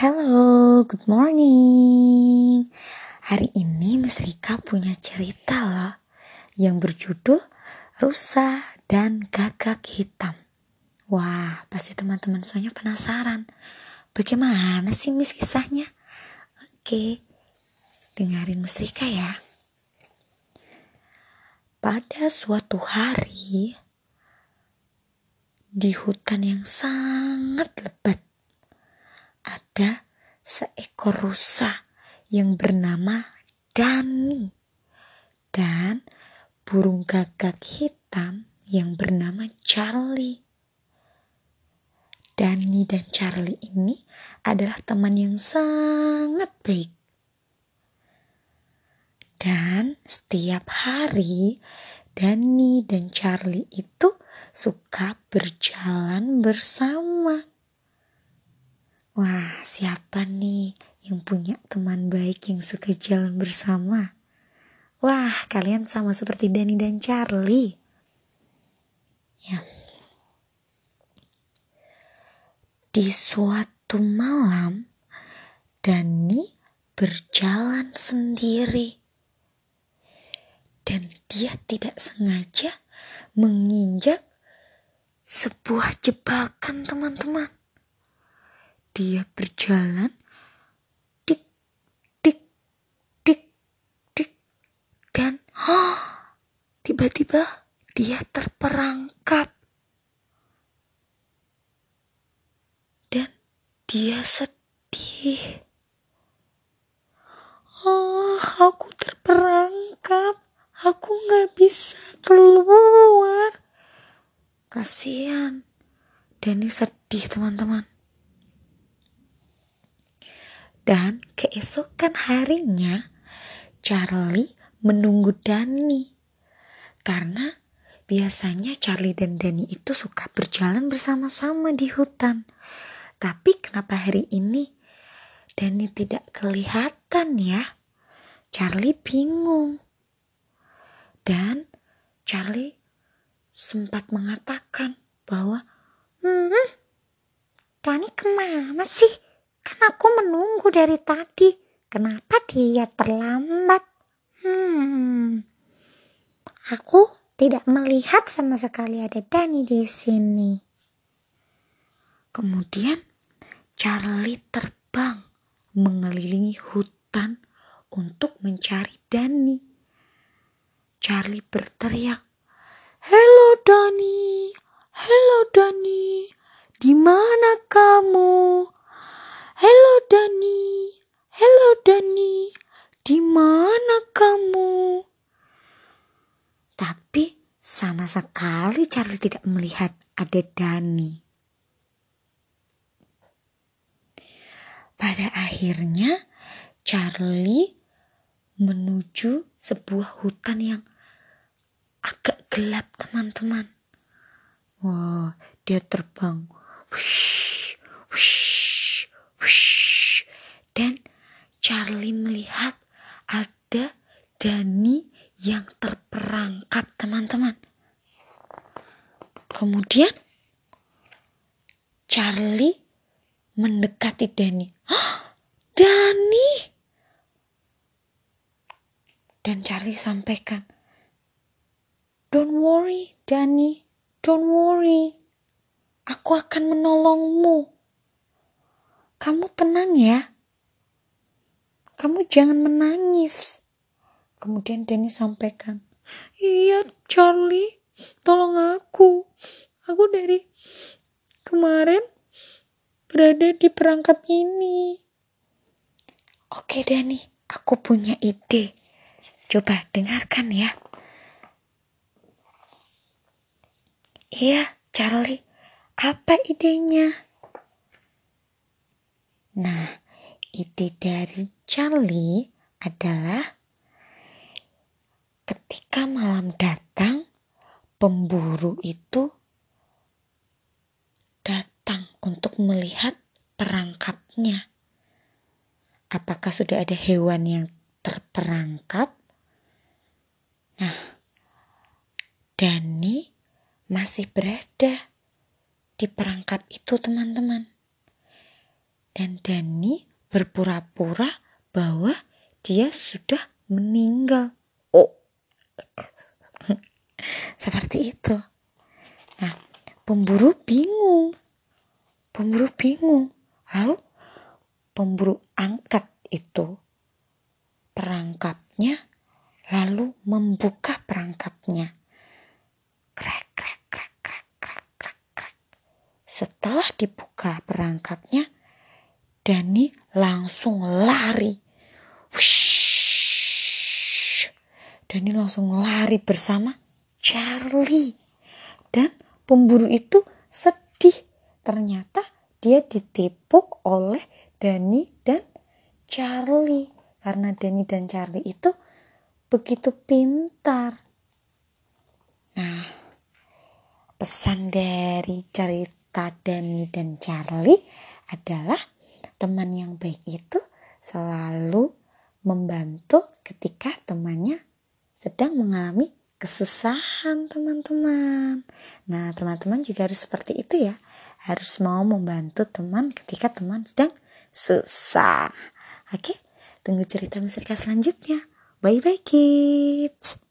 Hello, good morning. Hari ini Miss Rika punya cerita loh yang berjudul Rusa dan Gagak Hitam. Wah, pasti teman-teman semuanya penasaran. Bagaimana sih Miss kisahnya? Oke, dengerin Miss Rika ya. Pada suatu hari, di hutan yang sangat lebat, ada seekor rusa yang bernama Dani dan burung gagak hitam yang bernama Charlie. Dani dan Charlie ini adalah teman yang sangat baik. Dan setiap hari Dani dan Charlie itu suka berjalan bersama. Wah, siapa nih yang punya teman baik yang suka jalan bersama? Wah, kalian sama seperti Dani dan Charlie. Ya. Di suatu malam, Dani berjalan sendiri. Dan dia tidak sengaja menginjak sebuah jebakan teman-teman dia berjalan dik dik dik dik dan tiba-tiba dia terperangkap. Dan dia sedih. Oh aku terperangkap. Aku nggak bisa keluar. Kasihan. Dani sedih teman-teman dan keesokan harinya, Charlie menunggu Dani. Karena biasanya Charlie dan Dani itu suka berjalan bersama-sama di hutan. Tapi kenapa hari ini Dani tidak kelihatan ya? Charlie bingung. Dan Charlie sempat mengatakan bahwa, hmm, Dani ke mana sih? Kan aku menunggu dari tadi. Kenapa dia terlambat? Hmm. Aku tidak melihat sama sekali ada Dani di sini. Kemudian Charlie terbang mengelilingi hutan untuk mencari Dani. Charlie berteriak, "Halo Dani, halo Dani, di mana kamu?" Halo Dani, halo Dani, di mana kamu? Tapi sekali Charlie tidak melihat ada Dani. Pada akhirnya Charlie menuju sebuah hutan yang agak gelap teman-teman. Wah, dia terbang. Wush, wush dan Charlie melihat ada Dani yang terperangkap teman-teman. Kemudian Charlie mendekati Dani. Oh, Dani! Dan Charlie sampaikan, Don't worry, Dani. Don't worry. Aku akan menolongmu. Kamu tenang ya. Kamu jangan menangis. Kemudian Denny sampaikan, Iya Charlie, tolong aku. Aku dari kemarin berada di perangkap ini. Oke Denny, aku punya ide. Coba dengarkan ya. Iya, Charlie. Apa idenya? Nah, ide dari Charlie adalah ketika malam datang, pemburu itu datang untuk melihat perangkapnya. Apakah sudah ada hewan yang terperangkap? Nah, Dani masih berada di perangkap itu, teman-teman. dan Dani berpura-pura bahwa dia sudah meninggal. Oh, seperti itu. Nah, pemburu bingung. Pemburu bingung. Lalu pemburu angkat itu perangkapnya lalu membuka perangkapnya. Krek, krek, krek, krek, krek, krek, krek. Setelah dibuka perangkapnya, Dani langsung lari. Wush. Dani langsung lari bersama Charlie. Dan pemburu itu sedih. Ternyata dia ditipu oleh Dani dan Charlie. Karena Dani dan Charlie itu begitu pintar. Nah, pesan dari cerita Dani dan Charlie adalah teman yang baik itu selalu membantu ketika temannya sedang mengalami kesusahan teman-teman. Nah, teman-teman juga harus seperti itu ya. Harus mau membantu teman ketika teman sedang susah. Oke, tunggu cerita Miss selanjutnya. Bye bye kids.